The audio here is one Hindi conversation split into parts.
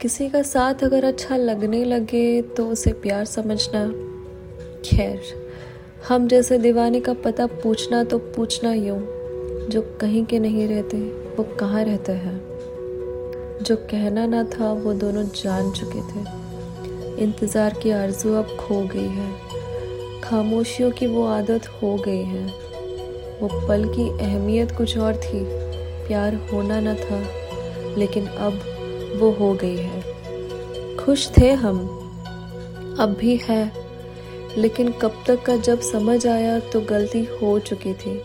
किसी का साथ अगर अच्छा लगने लगे तो उसे प्यार समझना। खैर, हम जैसे दीवाने का पता पूछना तो पूछना यूँ। जो कहीं के नहीं रहते, वो कहाँ रहते हैं? जो कहना ना था, वो दोनों जान चुके थे। इंतज़ार की आरज़ू अब खो गई है। खामोशियों की वो आदत हो गई है। वो पल की अहमियत कुछ और थी। प्यार होना न था, लेकिन अब वो हो गई है। खुश थे हम। अब भी है। लेकिन कब तक का जब समझ आया तो गलती हो चुकी थी।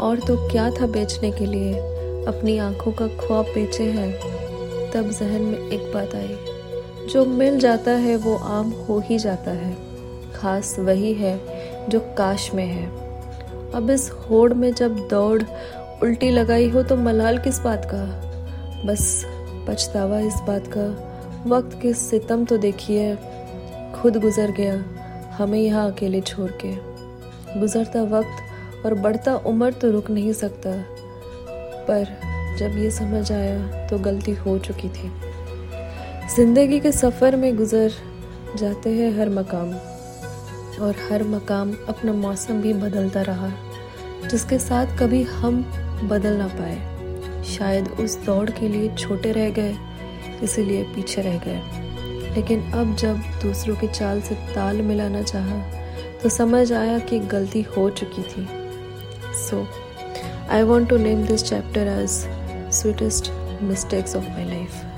और तो क्या था बेचने के लिए? अपनी आँखों का ख्वाब बेचे हैं। तब जहन में एक बात आई। जो मिल जाता है वो आम हो ही जाता है। खास वही है जो काश में है। अब इस होड़ में जब दौड़ उल्टी लगाई हो तो मलाल किस बात का? बस पछतावा इस बात का। वक्त के सितम तो देखिए, खुद गुजर गया, हमें यहाँ अकेले छोड़ के। गुजरता वक्त और बढ़ता उम्र तो रुक नहीं सकता। पर जब ये समझ आया तो गलती हो चुकी थी। ज़िंदगी के सफ़र में गुजर जाते हैं हर मकाम। और हर मकाम अपना मौसम भी बदलता रहा, जिसके साथ कभी हम बदल ना पाए। शायद उस दौड़ के लिए छोटे रह गए, इसीलिए पीछे रह गए। लेकिन अब जब दूसरों की चाल से ताल मिलाना चाहा तो समझ आया कि गलती हो चुकी थी। So I want to name this chapter as sweetest mistakes of my life